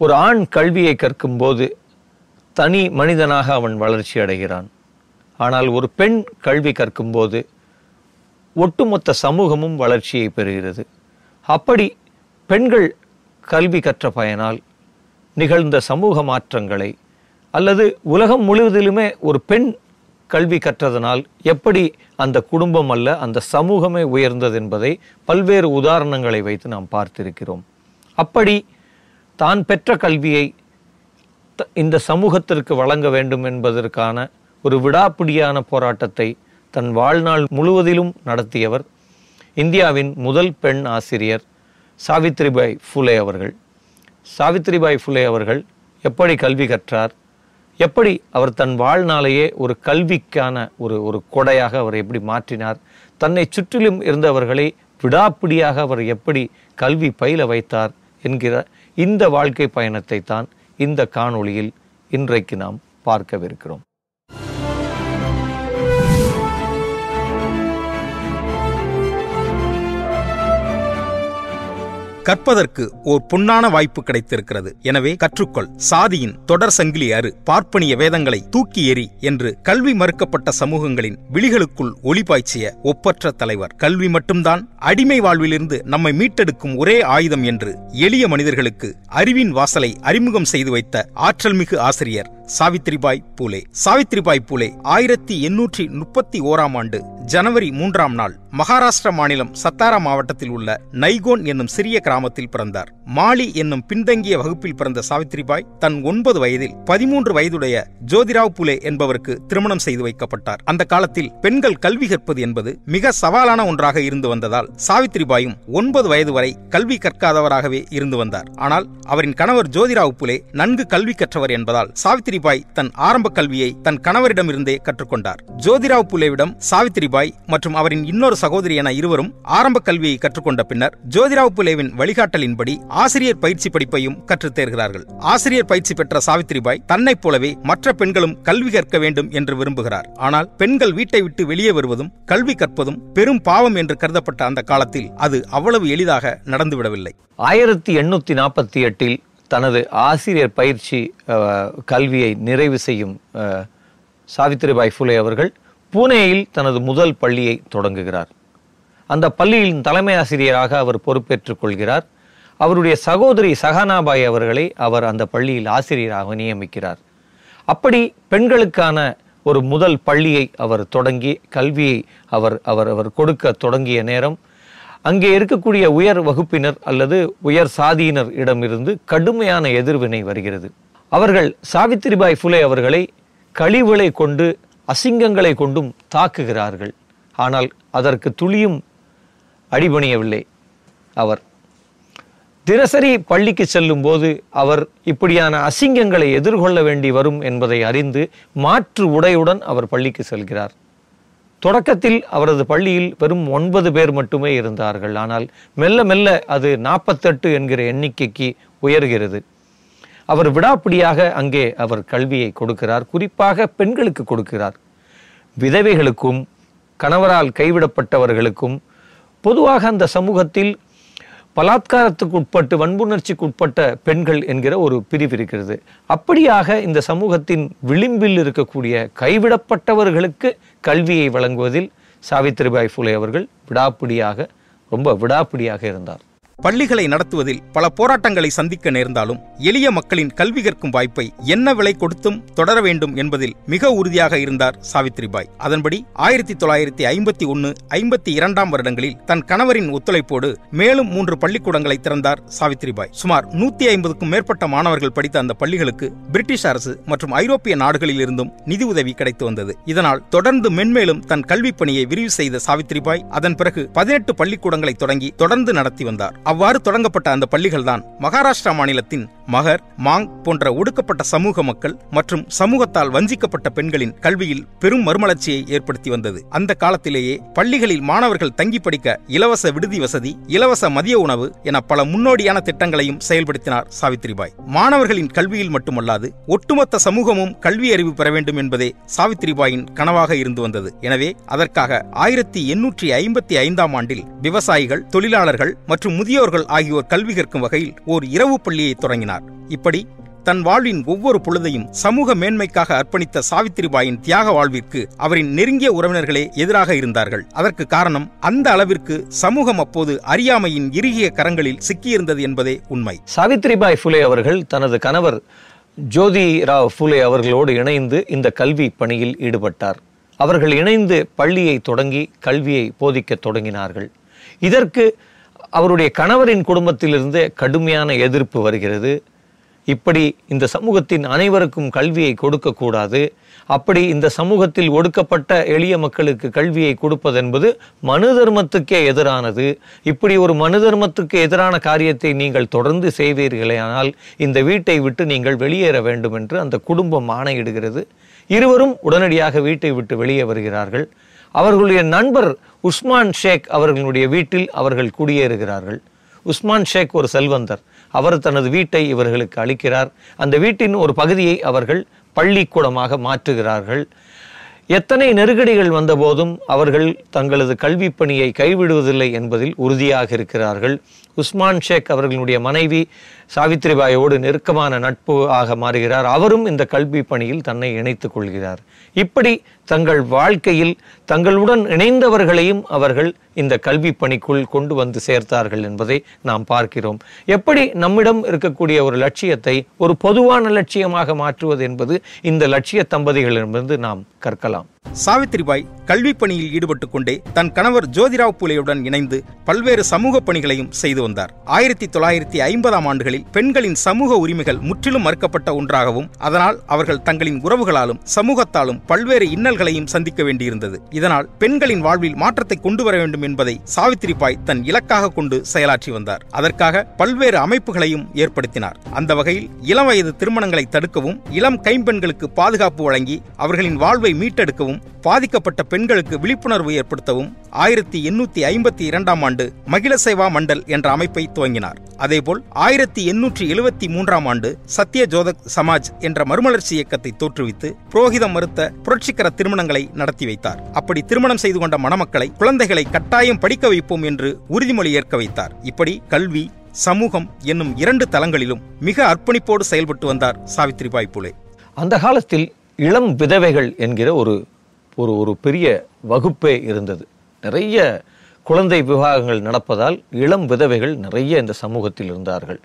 ஒரு ஆண் கல்வியை கற்கும் போது தனி மனிதனாக அவன் வளர்ச்சி அடைகிறான். ஆனால் ஒரு பெண் கல்வி கற்கும்போது ஒட்டுமொத்த சமூகமும் வளர்ச்சியை பெறுகிறது. அப்படி பெண்கள் கல்வி கற்ற பயனால் நிகழ்ந்த சமூக மாற்றங்களை அல்லது உலகம் முழுவதிலுமே ஒரு பெண் கல்வி கற்றதனால் எப்படி அந்த குடும்பம் அல்ல அந்த சமூகமே உயர்ந்தது என்பதை பல்வேறு உதாரணங்களை வைத்து நாம் பார்த்திருக்கிறோம். அப்படி தான் பெற்ற கல்வியை த- இந்த சமூகத்திற்கு வழங்க வேண்டும் என்பதற்கான ஒரு விடாப்பிடியான போராட்டத்தை தன் வாழ்நாள் முழுவதிலும் நடத்தியவர் இந்தியாவின் முதல் பெண் ஆசிரியர் சாவித்ரிபாய் ஃபுலே அவர்கள். சாவித்ரிபாய் ஃபுலே அவர்கள் எப்படி கல்வி கற்றார்? எப்படி அவர் தன் வாழ்நாளையே ஒரு கல்விக்கான ஒரு ஒரு கொடையாக அவர் எப்படி மாற்றினார்? தன்னை சுற்றிலும் இருந்தவர்களை விடாப்பிடியாக அவர் எப்படி கல்வி பயில வைத்தார் என்கிற இந்த வாழ்க்கை பயணத்தை தான் இந்த காணொளியில் இன்றைக்கு நாம் பார்க்கவிருக்கிறோம். கற்பதற்கு ஓர் பொன்னான வாய்ப்பு கிடைத்திருக்கிறது. எனவே கற்றுக்கொள். சாதியின் தொடர் சங்கிலி அறு பார்ப்பனிய வேதங்களை தூக்கி எறி என்று கல்வி மறுக்கப்பட்ட சமூகங்களின் விழிகளுக்குள் ஒளிபாய்ச்சிய ஒப்பற்ற தலைவர். கல்வி மட்டும்தான் அடிமை வாழ்விலிருந்து நம்மை மீட்டெடுக்கும் ஒரே ஆயுதம் என்று எளிய மனிதர்களுக்கு அறிவின் வாசலை அறிமுகம் செய்து வைத்த ஆற்றல்மிகு ஆசிரியர் சாவித்ரிபாய் பூலே. சாவித்ரிபாய் பூலே ஆயிரத்தி எண்ணூற்றி முப்பத்தி ஓராம் ஆண்டு ஜனவரி மூன்றாம் நாள் மகாராஷ்டிரா மாநிலம் சத்தாரா மாவட்டத்தில் உள்ள நைகோன் என்னும் சிறிய கிராமத்தில் பிறந்தார். மாலி என்னும் பின்தங்கிய வகுப்பில் பிறந்த சாவித்ரிபாய் தன் ஒன்பது வயதில் பதிமூன்று வயதுடைய ஜோதிராவ் புலே என்பவருக்கு திருமணம் செய்து வைக்கப்பட்டார். அந்த காலத்தில் பெண்கள் கல்வி கற்பது என்பது மிக சவாலான ஒன்றாக இருந்து வந்ததால் சாவித்ரிபாயும் ஒன்பது வயது வரை கல்வி கற்காதவராகவே இருந்து வந்தார். ஆனால் அவரின் கணவர் ஜோதிராவ் புலே நன்கு கல்வி கற்றவர் என்பதால் சாவித்திரிபாய் தன் ஆரம்ப கல்வியை தன் கணவரிடமிருந்தே கற்றுக்கொண்டார். ஜோதிராவ் புலேவிடம் சாவித்திரிபாய் மற்றும் அவரின் இன்னொரு சகோதரி என இருவரும் ஆரம்ப கல்வியை கற்றுக்கொண்ட பின்னர் ஜோதிராவ் புலேவின் வழிகாட்டலின்படி ஆசிரியர் பயிற்சி படிப்பையும் கற்றுத் தேர்கிறார்கள். ஆசிரியர் பயிற்சி பெற்ற சாவித்திரிபாய் தன்னைப் போலவே மற்ற பெண்களும் கல்வி கற்க வேண்டும் என்று விரும்புகிறார். ஆனால் பெண்கள் வீட்டை விட்டு வெளியே வருவதும் கல்வி கற்பதும் பெரும் பாவம் என்று கருதப்பட்ட அந்த காலத்தில் அது அவ்வளவு எளிதாக நடந்துவிடவில்லை. ஆயிரத்தி எண்ணூத்தி நாற்பத்தி எட்டில் தனது ஆசிரியர் பயிற்சி கல்வியை நிறைவு செய்யும் சாவித்திரிபாய் ஃபுலே அவர்கள் பூனேயில் தனது முதல் பள்ளியை தொடங்குகிறார். அந்த பள்ளியின் தலைமை ஆசிரியராக அவர் பொறுப்பேற்றுக் கொள்கிறார். அவருடைய சகோதரி சஹானாபாய் அவர்களை அவர் அந்த பள்ளியில் ஆசிரியராக நியமிக்கிறார். அப்படி பெண்களுக்கான ஒரு முதல் பள்ளியை அவர் தொடங்கி கல்வியை அவர் அவர் அவர் கொடுக்க தொடங்கிய நேரம் அங்கே இருக்கக்கூடிய உயர் வகுப்பினர் அல்லது உயர் சாதியினர் இடமிருந்து கடுமையான எதிர்வினை வருகிறது. அவர்கள் சாவித்திரிபாய் ஃபுலே அவர்களை கழிவுகளை கொண்டு அசிங்கங்களை கொண்டும் தாக்குகிறார்கள். ஆனால் அதற்கு துளியும் அடிபணியவில்லை அவர். தினசரி பள்ளிக்கு செல்லும் போது அவர் இப்படியான அசிங்கங்களை எதிர்கொள்ள வேண்டி வரும் என்பதை அறிந்து மாற்று உடையுடன் அவர் பள்ளிக்கு செல்கிறார். தொடக்கத்தில் அவரது பள்ளியில் வெறும் ஒன்பது பேர் மட்டுமே இருந்தார்கள். ஆனால் மெல்ல மெல்ல அது நாற்பத்தெட்டு என்கிற எண்ணிக்கைக்கு உயர்கிறது. அவர் விடாப்பிடியாக அங்கே அவர் கல்வியை கொடுக்கிறார். குறிப்பாக பெண்களுக்கு கொடுக்கிறார். விதவைகளுக்கும் கணவரால் கைவிடப்பட்டவர்களுக்கும் பொதுவாக அந்த சமூகத்தில் பலாத்காரத்துக்கு உட்பட்டு வன்புணர்ச்சிக்கு உட்பட்ட பெண்கள் என்கிற ஒரு பிரிவு இருக்கிறது. அப்படியாக இந்த சமூகத்தின் விளிம்பில் இருக்கக்கூடிய கைவிடப்பட்டவர்களுக்கு கல்வியை வழங்குவதில் சாவித்திரிபாய் ஃபுலே அவர்கள் விடாப்பிடியாக ரொம்ப விடாப்பிடியாக இருந்தார். பள்ளிகளை நடத்துவதில் பல போராட்டங்களை சந்திக்க நேர்ந்தாலும் எளிய மக்களின் கல்வி கற்கும் வாய்ப்பை என்ன விலை கொடுத்தும் தொடர வேண்டும் என்பதில் மிக உறுதியாக இருந்தார் சாவித்ரிபாய் அதன்படி ஆயிரத்தி தொள்ளாயிரத்தி ஐம்பத்தி ஒன்னு ஐம்பத்தி இரண்டாம் வருடங்களில் தன் கணவரின் ஒத்துழைப்போடு மேலும் மூன்று பள்ளிக்கூடங்களை திறந்தார் சாவித்ரிபாய் சுமார் நூத்தி ஐம்பதுக்கும் மேற்பட்ட மாணவர்கள் படித்த அந்த பள்ளிகளுக்கு பிரிட்டிஷ் அரசு மற்றும் ஐரோப்பிய நாடுகளில் இருந்தும் நிதி உதவி கிடைத்து வந்தது. இதனால் தொடர்ந்து மென்மேலும் தன் கல்விப் பணியை விரிவு செய்த சாவித்ரிபாய் அதன் பிறகு பதினெட்டு பள்ளிக்கூடங்களை தொடங்கி தொடர்ந்து நடத்தி வந்தார். அவ்வாறு தொடங்கப்பட்ட அந்த பள்ளிகள் தான் மகாராஷ்டிரா மாநிலத்தின் மகர் மாங் போன்ற ஒடுக்கப்பட்ட சமூக மக்கள் மற்றும் சமூகத்தால் வஞ்சிக்கப்பட்ட பெண்களின் கல்வியில் பெரும் மறுமலர்ச்சியை ஏற்படுத்தி வந்தது. அந்த காலத்திலேயே பள்ளிகளில் மாணவர்கள் தங்கி படிக்க இலவச விடுதி வசதி இலவச மதிய உணவு என பல முன்னோடியான திட்டங்களையும் செயல்படுத்தினார் சாவித்ரிபாய் மாணவர்களின் கல்வியில் மட்டுமல்லாது ஒட்டுமொத்த சமூகமும் கல்வி அறிவு பெற வேண்டும் என்பதே சாவித்ரிபாயின் கனவாக இருந்து வந்தது. எனவே அதற்காக ஆயிரத்தி எண்ணூற்றி ஐம்பத்தி ஐந்தாம் ஆண்டில் விவசாயிகள் தொழிலாளர்கள் மற்றும் முதிய முதியோர்கள் ஆகியோர் கல்வி கற்கும் வகையில் ஓர் இரவு பள்ளியை தொடங்கினார். இப்படி தன் வாழ்வின் ஒவ்வொரு பொழுதையும் சமூக மேன்மைக்காக அர்ப்பணித்த சாவித்திரிபாயின் தியாக வாழ்விற்கு அவரின் நெருங்கிய உறவினர்களே எதிராக இருந்தார்கள். அதற்கு காரணம் அந்த அளவிற்கு சமூகம் அப்போது அறியாமையின் இறுகிய கரங்களில் சிக்கியிருந்தது என்பதே உண்மை. சாவித்ரிபாய் ஃபுலே அவர்கள் தனது கணவர் ஜோதி ராவ் ஃபுலே அவர்களோடு இணைந்து இந்த கல்வி பணியில் ஈடுபட்டார். அவர்கள் இணைந்து பள்ளியை தொடங்கி கல்வியை போதிக்க தொடங்கினார்கள். இதற்கு அவருடைய கணவரின் குடும்பத்திலிருந்து கடுமையான எதிர்ப்பு வருகிறது. இப்படி இந்த சமூகத்தின் அனைவருக்கும் கல்வியை கொடுக்கக்கூடாது அப்படி இந்த சமூகத்தில் ஒடுக்கப்பட்ட எளிய மக்களுக்கு கல்வியை கொடுப்பதென்பது மனு தர்மத்துக்கே எதிரானது. இப்படி ஒரு மனு தர்மத்துக்கு எதிரான காரியத்தை நீங்கள் தொடர்ந்து செய்வீர்களேயானால் இந்த வீட்டை விட்டு நீங்கள் வெளியேற வேண்டும் என்று அந்த குடும்பம் ஆணையிடுகிறது. இருவரும் உடனடியாக வீட்டை விட்டு வெளியே வருகிறார்கள். அவர்களுடைய நண்பர் உஸ்மான் ஷேக் அவர்களுடைய வீட்டில் அவர்கள் குடியேறுகிறார்கள். உஸ்மான் ஷேக் ஒரு செல்வந்தர். அவர் தனது வீட்டை இவர்களுக்கு அளிக்கிறார். அந்த வீட்டின் ஒரு பகுதியை அவர்கள் பள்ளிக்கூடமாக மாற்றுகிறார்கள். எத்தனை நெருக்கடிகள் வந்தபோதும் அவர்கள் தங்களது கல்வி பணியை கைவிடுவதில்லை என்பதில் உறுதியாக இருக்கிறார்கள். உஸ்மான் ஷேக் அவர்களுடைய மனைவி சாவித்ரிபாயோடு நெருக்கமான நட்பு ஆக மாறுகிறார். அவரும் இந்த கல்வி பணியில் தன்னை இணைத்துக் கொள்கிறார். இப்படி தங்கள் வாழ்க்கையில் தங்களுடன் இணைந்தவர்களையும் அவர்கள் இந்த கல்வி பணிக்குள் கொண்டு வந்து சேர்த்தார்கள் என்பதை நாம் பார்க்கிறோம். எப்படி நம்மிடம் இருக்கக்கூடிய ஒரு லட்சியத்தை ஒரு பொதுவான லட்சியமாக மாற்றுவது என்பது இந்த லட்சிய தம்பதிகளிடமிருந்து நாம் கற்கலாம். சாவித்திரிபாய் கல்வி பணியில் ஈடுபட்டுக் கொண்டே தன் கணவர் ஜோதிராவ் பூலேயுடன் இணைந்து பல்வேறு சமூக பணிகளையும் செய்து வந்தார். ஆயிரத்தி தொள்ளாயிரத்தி ஐம்பதாம் ஆண்டுகளில் பெண்களின் சமூக உரிமைகள் முற்றிலும் மறுக்கப்பட்ட ஒன்றாகவும் அதனால் அவர்கள் தங்களின் உறவுகளாலும் சமூகத்தாலும் பல்வேறு இன்னல்களையும் சந்திக்க வேண்டியிருந்தது. இதனால் பெண்களின் வாழ்வில் மாற்றத்தை கொண்டு வர வேண்டும் என்பதை சாவித்திரிபாய் தன் இலக்காக கொண்டு செயலாற்றி வந்தார். அதற்காக பல்வேறு அமைப்புகளையும் ஏற்படுத்தினார். அந்த வகையில் இளம் வயது திருமணங்களை தடுக்கவும் இளம் கைம்பெண்களுக்கு பாதுகாப்பு வழங்கி அவர்களின் வாழ்வை மீட்டெடுக்கவும் பாதிக்கப்பட்ட பெண்களுக்கு விழிப்புணர்வு ஏற்படுத்தவும் ஆயிரத்தி எண்ணூத்தி ஐம்பத்தி இரண்டாம் ஆண்டு மகிழ சேவா மண்டல் என்ற அமைப்பை துவங்கினார். அதேபோல் ஆயிரத்தி எண்ணூற்றி எழுபத்தி மூன்றாம் ஆண்டு சத்திய ஜோதக் சமாஜ் என்ற மறுமலர்ச்சி இயக்கத்தை தோற்றுவித்து புரோகிதம் மறுத்த புரட்சிகர திருமணங்களை நடத்தி வைத்தார். அப்படி திருமணம் செய்து கொண்ட மணமக்களை குழந்தைகளை கட்டாயம் படிக்க வைப்போம் என்று உறுதிமொழி ஏற்க வைத்தார். இப்படி கல்வி சமூகம் என்னும் இரண்டு தளங்களிலும் மிக அர்ப்பணிப்போடு செயல்பட்டு வந்தார் சாவித்ரிபாய் புலே. அந்த காலத்தில் இளம் விதவைகள் என்கிற ஒரு ஒரு ஒரு பெரிய வகுப்பே இருந்தது. நிறைய குழந்தை விவாகங்கள் நடப்பதால் இளம் விதவைகள் நிறைய இந்த சமூகத்தில் இருந்தார்கள்.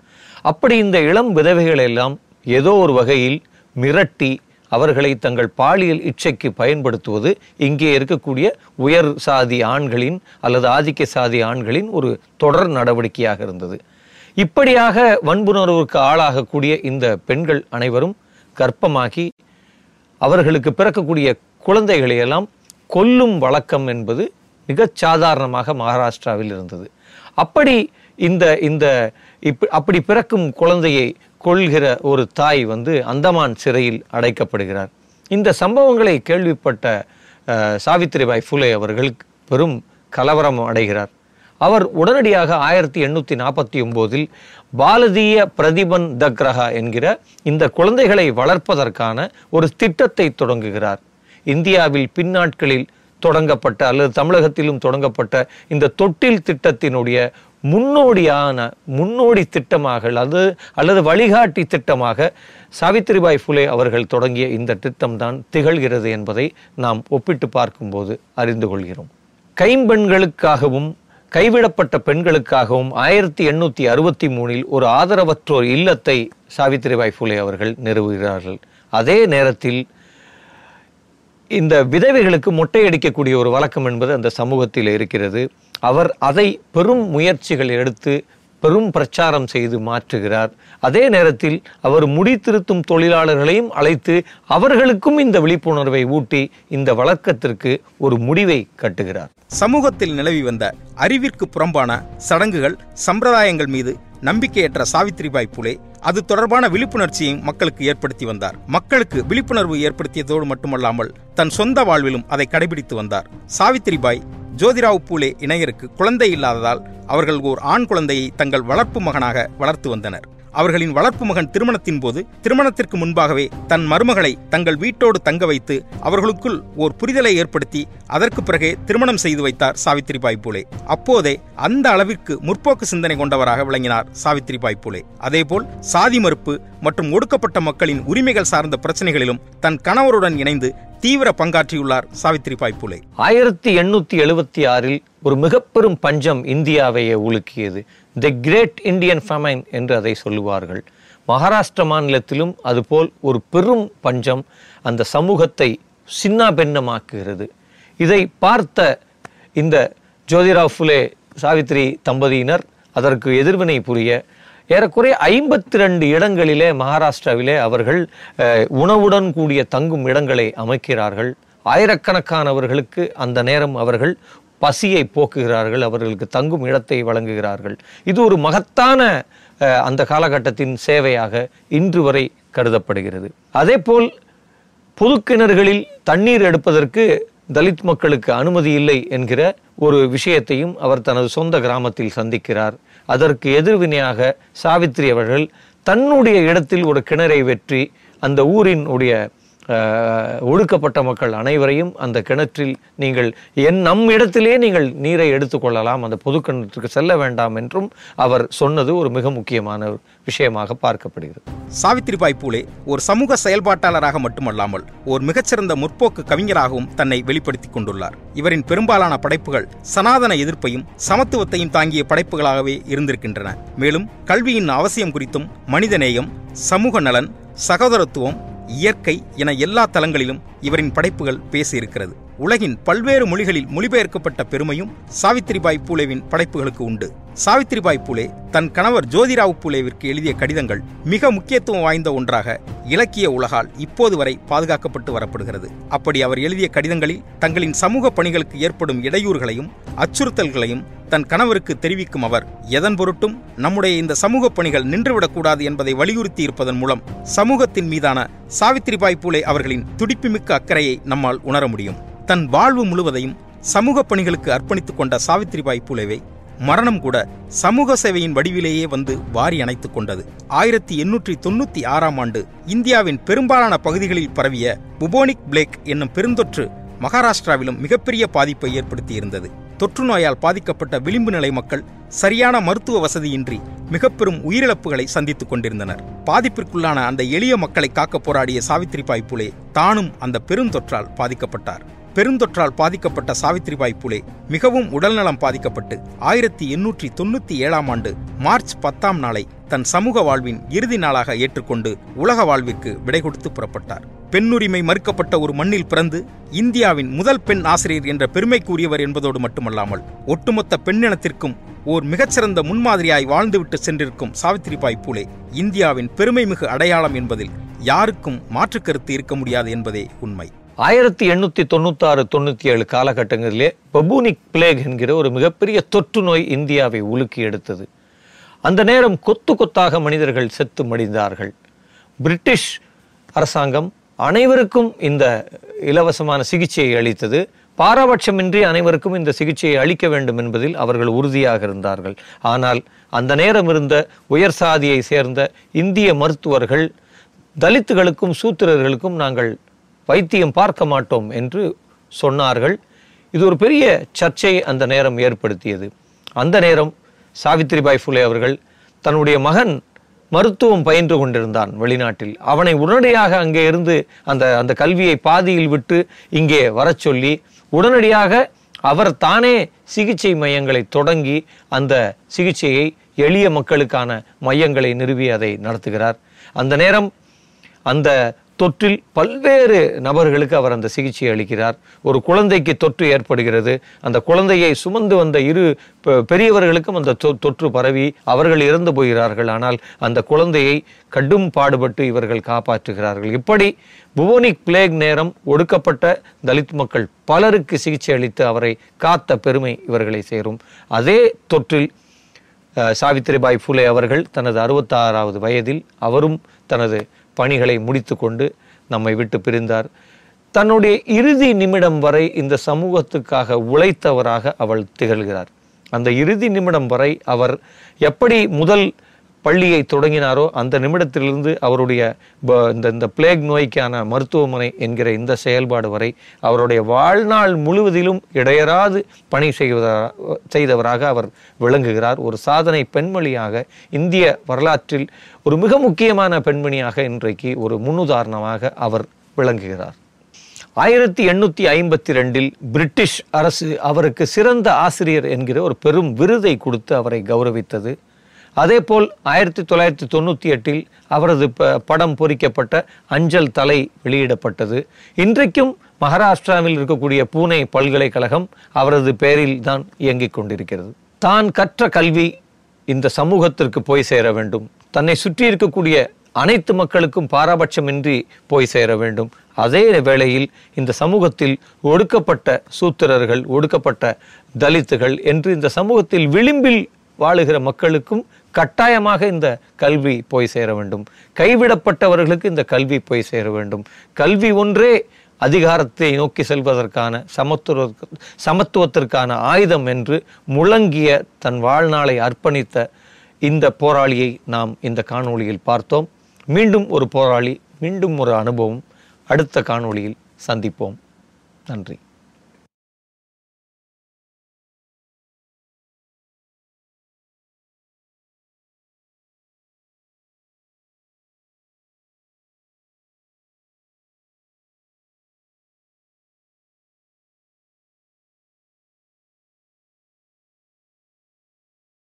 அப்படி இந்த இளம் விதவைகள் எல்லாம் ஏதோ ஒரு வகையில் மிரட்டி அவர்களை தங்கள் பாலியல் இச்சைக்கு பயன்படுத்துவது இங்கே இருக்கக்கூடிய உயர் சாதி ஆண்களின் அல்லது ஆதிக்க சாதி ஆண்களின் ஒரு தொடர் நடவடிக்கையாக இருந்தது. இப்படியாக வன்புணர்வுக்கு ஆளாகக்கூடிய இந்த பெண்கள் அனைவரும் கர்ப்பமாகி அவர்களுக்கு பிறக்கக்கூடிய குழந்தைகளையெல்லாம் கொல்லும் வழக்கம் என்பது மிகச் சாதாரணமாக மகாராஷ்டிராவில் இருந்தது. அப்படி இந்த இந்த இப் அப்படி பிறக்கும் குழந்தையை கொள்கிற ஒரு தாய் வந்து அந்தமான் சிறையில் அடைக்கப்படுகிறார். இந்த சம்பவங்களை கேள்விப்பட்ட அஹ், சாவித்திரிபாய் ஃபுலே அவர்கள் பெரும் கலவரம் அடைகிறார். அவர் உடனடியாக ஆயிரத்தி எண்ணூற்றி நாற்பத்தி ஒம்போதில் பாலதிய பிரதிபன் தக்ரஹா என்கிற இந்த குழந்தைகளை வளர்ப்பதற்கான ஒரு திட்டத்தை தொடங்குகிறார். இந்தியாவில் பின்னாட்களில் தொடங்கப்பட்ட அல்லது தமிழகத்திலும் தொடங்கப்பட்ட இந்த தொட்டில் திட்டத்தினுடைய முன்னோடியான முன்னோடி திட்டமாக அல்லது அல்லது வழிகாட்டி திட்டமாக சாவித்திரிபாய் ஃபுலே அவர்கள் தொடங்கிய இந்த திட்டம்தான் திகழ்கிறது என்பதை நாம் ஒப்பிட்டு பார்க்கும்போது அறிந்து கொள்கிறோம். கைம்பெண்களுக்காகவும் கைவிடப்பட்ட பெண்களுக்காகவும் ஆயிரத்தி எண்ணூற்றி அறுபத்தி மூணில் ஒரு ஆதரவற்றோர் இல்லத்தை சாவித்திரிபாய் பூலே அவர்கள் நிறுவுகிறார்கள். அதே நேரத்தில் இந்த விதவைகளுக்கு மொட்டையடிக்கக்கூடிய ஒரு வழக்கம் என்பது அந்த சமூகத்தில் இருக்கிறது. அவர் அதை பெரும் முயற்சிகள் எடுத்து பெரும் பிரச்சாரம் செய்து மாற்றுகிறார். அதே நேரத்தில் அவர் முடி திருத்தும் தொழிலாளர்களையும் அழைத்து அவர்களுக்கும் இந்த விழிப்புணர்வை ஊட்டி இந்த வழக்கத்திற்கு ஒரு முடிவை கட்டுகிறார். சமூகத்தில் நிலவி வந்த அறிவிற்கு புறம்பான சடங்குகள் சம்பிரதாயங்கள் மீது நம்பிக்கையற்ற சாவித்திரிபாய் புலே அது தொடர்பான விழிப்புணர்ச்சியை மக்களுக்கு ஏற்படுத்தி வந்தார். மக்களுக்கு விழிப்புணர்வு ஏற்படுத்தியதோடு மட்டுமல்லாமல் தன் சொந்த வாழ்விலும் அதை கடைபிடித்து வந்தார். சாவித்திரிபாய் ஜோதிராவ் பூலே இணையருக்கு குழந்தை இல்லாததால் அவர்கள் ஓர் ஆண் குழந்தையை தங்கள் வளர்ப்பு மகனாக வளர்த்து வந்தனர். அவர்களின் வளர்ப்பு மகன் திருமணத்தின் போது திருமணத்திற்கு முன்பாகவே தன் மருமகளை தங்கள் வீட்டோடு தங்க வைத்து அவர்களுக்குள் ஓர் புரிதலை ஏற்படுத்தி அதற்கு பிறகே திருமணம் செய்து வைத்தார் சாவித்திரிபாய் பூலே. அப்போதே அந்த அளவிற்கு முற்போக்கு சிந்தனை கொண்டவராக விளங்கினார் சாவித்திரிபாய் பூலே. அதேபோல் சாதி மறுப்பு மற்றும் ஒடுக்கப்பட்ட மக்களின் உரிமைகள் சார்ந்த பிரச்சனைகளிலும் தன் கணவருடன் இணைந்து தீவிர பங்காற்றியுள்ளார் சாவித்திரிபாய் புலே ஆயிரத்தி எண்ணூத்தி எழுபத்தி ஆறில் ஒரு மிகப்பெரும் பஞ்சம் இந்தியாவையே உலுக்கியது. தி கிரேட் இந்தியன் ஃபமைன் என்று அதை சொல்லுவார்கள். மகாராஷ்டிர மாநிலத்திலும் அதுபோல் ஒரு பெரும் பஞ்சம் அந்த சமூகத்தை சின்னாபின்னமாக்குகிறது. இதை பார்த்த இந்த ஜோதிராவ் ஃபுலே சாவித்ரி தம்பதியினர் அதற்கு எதிர்வினை புரிய ஏறக்குறைய ஐம்பத்தி ரெண்டு இடங்களிலே மகாராஷ்டிராவிலே அவர்கள் உணவுடன் கூடிய தங்கும் இடங்களை அமைக்கிறார்கள். ஆயிரக்கணக்கானவர்களுக்கு அந்த நேரம் அவர்கள் பசியை போக்குகிறார்கள் அவர்களுக்கு தங்கும் இடத்தை வழங்குகிறார்கள். இது ஒரு மகத்தான அந்த காலகட்டத்தின் சேவையாக இன்று வரை கருதப்படுகிறது. அதேபோல் பொது கிணறுகளில் தண்ணீர் எடுப்பதற்கு தலித் மக்களுக்கு அனுமதி இல்லை என்கிற ஒரு விஷயத்தையும் அவர் தனது சொந்த கிராமத்தில் சந்திக்கிறார். அதற்கு எதிர்வினையாக சாவித்ரி அவர்கள் தன்னுடைய இடத்தில் ஒரு கிணறை வெற்றி அந்த ஊரின் உடைய ஒடுக்கப்பட்ட மக்கள் அனைவரையும் அந்த கிணற்றில் நீங்கள் என் நம் இடத்திலே நீங்கள் நீரை எடுத்துக்கொள்ளலாம் அந்த பொது கிணற்றுக்கு செல்ல வேண்டாம் என்றும் அவர் சொன்னது ஒரு மிக முக்கியமான விஷயமாக பார்க்கப்படுகிறது. சாவித்திரிபாய் பூலே ஒரு சமூக செயல்பாட்டாளராக மட்டுமல்லாமல் ஒரு மிகச்சிறந்த முற்போக்கு கவிஞராகவும் தன்னை வெளிப்படுத்திக் கொண்டுள்ளார். இவரின் பெரும்பாலான படைப்புகள் சனாதன எதிர்ப்பையும் சமத்துவத்தையும் தாங்கிய படைப்புகளாகவே இருந்திருக்கின்றன. மேலும் கல்வியின் அவசியம் குறித்தும் மனிதநேயம் சமூக நலன் சகோதரத்துவம் இயற்கை என எல்லா தளங்களிலும் இவரின் படைப்புகள் பேசியிருக்கிறது. உலகின் பல்வேறு மொழிகளில் மொழிபெயர்க்கப்பட்ட பெருமையும் சாவித்திரிபாய் பூலேவின் படைப்புகளுக்கு உண்டு. சாவித்திரிபாய் பூலே தன் கணவர் ஜோதிராவ் பூலேவிற்கு எழுதிய கடிதங்கள் மிக முக்கியத்துவம் வாய்ந்த ஒன்றாக இலக்கிய உலகால் இப்போது வரை பாதுகாக்கப்பட்டு வரப்படுகிறது. அப்படி அவர் எழுதிய கடிதங்களில் தங்களின் சமூக பணிகளுக்கு ஏற்படும் இடையூறுகளையும் அச்சுறுத்தல்களையும் தன் கணவருக்கு தெரிவிக்கும் அவர் எதன் பொருட்டும் நம்முடைய இந்த சமூக பணிகள் நின்றுவிடக்கூடாது என்பதை வலியுறுத்தி இருப்பதன் மூலம் சமூகத்தின் மீதான சாவித்திரிபாய் பூலே அவர்களின் துடிப்புமிக்க அக்கறையை நம்மால் உணர முடியும். தன் வாழ்வு முழுவதையும் சமூக பணிகளுக்கு அர்ப்பணித்துக் கொண்ட சாவித்ரிபாய் பூலேவை மரணம் கூட சமூக சேவையின் வடிவிலேயே வந்து வாரி அணைத்துக் கொண்டது. ஆயிரத்தி எண்ணூற்றி தொண்ணூத்தி ஆறாம் ஆண்டு இந்தியாவின் பெரும்பாலான பகுதிகளில் பரவிய புபோனிக் பிளேக் என்னும் பெருந்தொற்று மகாராஷ்டிராவிலும் மிகப்பெரிய பாதிப்பை ஏற்படுத்தியிருந்தது. தொற்று நோயால் பாதிக்கப்பட்ட விளிம்பு நிலை மக்கள் சரியான மருத்துவ வசதியின்றி மிக பெரும் உயிரிழப்புகளை சந்தித்துக் கொண்டிருந்தனர். பாதிப்பிற்குள்ளான அந்த எளிய மக்களை காக்க போராடிய சாவித்திரிபாய் புலே தானும் அந்த பெருந்தொற்றால் பாதிக்கப்பட்டார். பெருந்தொற்றால் பாதிக்கப்பட்ட சாவித்திரிபாய் புலே மிகவும் உடல்நலம் பாதிக்கப்பட்டு ஆயிரத்தி எண்ணூற்றி தொண்ணூத்தி ஏழாம் ஆண்டு மார்ச் பத்தாம் நாளை தன் சமூக வாழ்வின் இறுதி நாளாக ஏற்றுக்கொண்டு உலக வாழ்விற்கு விடை கொடுத்து புறப்பட்டார். பெண்ணுரிமை மறுக்கப்பட்ட ஒரு மண்ணில் பிறந்து இந்தியாவின் முதல் பெண் ஆசிரியர் என்ற பெருமைக்குரியவர் என்பதோடு மட்டுமல்லாமல் ஒட்டுமொத்த பெண்ணினத்திற்கும் ஓர் மிகச்சிறந்த முன்மாதிரியாய் வாழ்ந்துவிட்டு சென்றிருக்கும் சாவித்திரிபாய் பூலே இந்தியாவின் பெருமைமிகு அடையாளம் என்பதில் யாருக்கும் மாற்றுக் கருத்து இருக்க முடியாது என்பதே உண்மை. ஆயிரத்தி எண்ணூற்றி தொண்ணூத்தாறு தொண்ணூற்றி ஏழு காலகட்டங்களிலே பபூனிக் பிளேக் என்கிற ஒரு மிகப்பெரிய தொற்று நோய் இந்தியாவை உலுக்கி எடுத்தது. அந்த நேரம் கொத்து கொத்தாக மனிதர்கள் செத்து மடிந்தார்கள். பிரிட்டிஷ் அரசாங்கம் அனைவருக்கும் இந்த இலவசமான சிகிச்சையை அளித்தது. பாரபட்சமின்றி அனைவருக்கும் இந்த சிகிச்சையை அளிக்க வேண்டும் என்பதில் அவர்கள் உறுதியாக இருந்தார்கள். ஆனால் அந்த நேரம் இருந்த உயர் சாதியை சேர்ந்த இந்திய மருத்துவர்கள் தலித்துகளுக்கும் சூத்திரர்களுக்கும் நாங்கள் வைத்தியம் பார்க்க மாட்டோம் என்று சொன்னார்கள். இது ஒரு பெரிய சர்ச்சையை அந்த நேரம் ஏற்படுத்தியது. அந்த நேரம் சாவித்திரிபாய் ஃபுலே அவர்கள் தன்னுடைய மகன் மருத்துவம் பயின்று கொண்டிருந்தான் வெளிநாட்டில். அவனை உடனடியாக அங்கே இருந்து அந்த அந்த கல்வியை பாதியில் விட்டு இங்கே வரச் சொல்லி உடனடியாக அவர் தானே சிகிச்சை மையங்களை தொடங்கி அந்த சிகிச்சையை எளிய மக்களுக்கான மையங்களை நிறுவி அதை நடத்துகிறார். அந்த நேரம் அந்த தொற்றில் பல்வேறு நபர்களுக்கு அவர் அந்த சிகிச்சை அளிக்கிறார். ஒரு குழந்தைக்கு தொற்று ஏற்படுகிறது. அந்த குழந்தையை சுமந்து வந்த இரு பெ- பெரியவர்களுக்கும் அந்த தொற்று பரவி அவர்கள் இறந்து போகிறார்கள். ஆனால் அந்த குழந்தையை கடும் பாடுபட்டு இவர்கள் காப்பாற்றுகிறார்கள். இப்படி புவனிக் பிளேக் நேரம் ஒடுக்கப்பட்ட தலித் மக்கள் பலருக்கு சிகிச்சை அளித்து அவரை காத்த பெருமை இவர்களை சேரும். அதே தொற்றில் அஹ், சாவித்திரிபாய் ஃபுலே அவர்கள் தனது அறுபத்தாறாவது வயதில் அவரும் தனது பணிகளை முடித்துக்கொண்டு நம்மை விட்டு பிரிந்தார். தன்னுடைய இறுதி நிமிடம் வரை இந்த சமூகத்துக்காக உழைத்தவராக அவள் திகழ்கிறார். அந்த இறுதி நிமிடம் வரை அவர் எப்படி முதல் பள்ளியை தொடங்கினாரோ அந்த நிமிடத்திலிருந்து அவருடைய ப- இந்த இந்த பிளேக் நோய்க்கான மருத்துவமனை என்கிற இந்த செயல்பாடு வரை அவருடைய வாழ்நாள் முழுவதிலும் இடையராது பணி செய்வதா செய்தவராக அவர் விளங்குகிறார். ஒரு சாதனை பெண்மொழியாக இந்திய வரலாற்றில் ஒரு மிக முக்கியமான பெண்மணியாக இன்றைக்கு ஒரு முன்னுதாரணமாக அவர் விளங்குகிறார். ஆயிரத்தி எண்ணூற்றி ஐம்பத்தி ரெண்டில் பிரிட்டிஷ் அரசு அவருக்கு சிறந்த ஆசிரியர் என்கிற ஒரு பெரும் விருதை கொடுத்து அவரை கௌரவித்தது. அதேபோல் ஆயிரத்தி தொள்ளாயிரத்தி தொண்ணூற்றி எட்டில் அவரது படம் பொறிக்கப்பட்ட அஞ்சல் தலை வெளியிடப்பட்டது. இன்றைக்கும் மகாராஷ்டிராவில் இருக்கக்கூடிய பூனே பல்கலைக்கழகம் அவரது பெயரில் தான் இயங்கிக் கொண்டிருக்கிறது. தான் கற்ற கல்வி இந்த சமூகத்திற்கு போய் சேர வேண்டும். தன்னை சுற்றி இருக்கக்கூடிய அனைத்து மக்களுக்கும் பாரபட்சமின்றி போய் சேர வேண்டும். அதே வேளையில் இந்த சமூகத்தில் ஒடுக்கப்பட்ட சூத்திரர்கள் ஒடுக்கப்பட்ட தலித்துகள் என்று இந்த சமூகத்தில் விளிம்பில் வாழுகிற மக்களுக்கும் கட்டாயமாக இந்த கல்வி போய் சேர வேண்டும். கைவிடப்பட்டவர்களுக்கு இந்த கல்வி போய் சேர வேண்டும். கல்வி ஒன்றே அதிகாரத்தை நோக்கி செல்வதற்கான சமத்துவ சமத்துவத்திற்கான ஆயுதம் என்று முழங்கிய தன் வாழ்நாளை அர்ப்பணித்த இந்த போராளியை நாம் இந்த காணொளியில் பார்த்தோம். மீண்டும் ஒரு போராளி மீண்டும் ஒரு அனுபவம். அடுத்த காணொளியில் சந்திப்போம். நன்றி.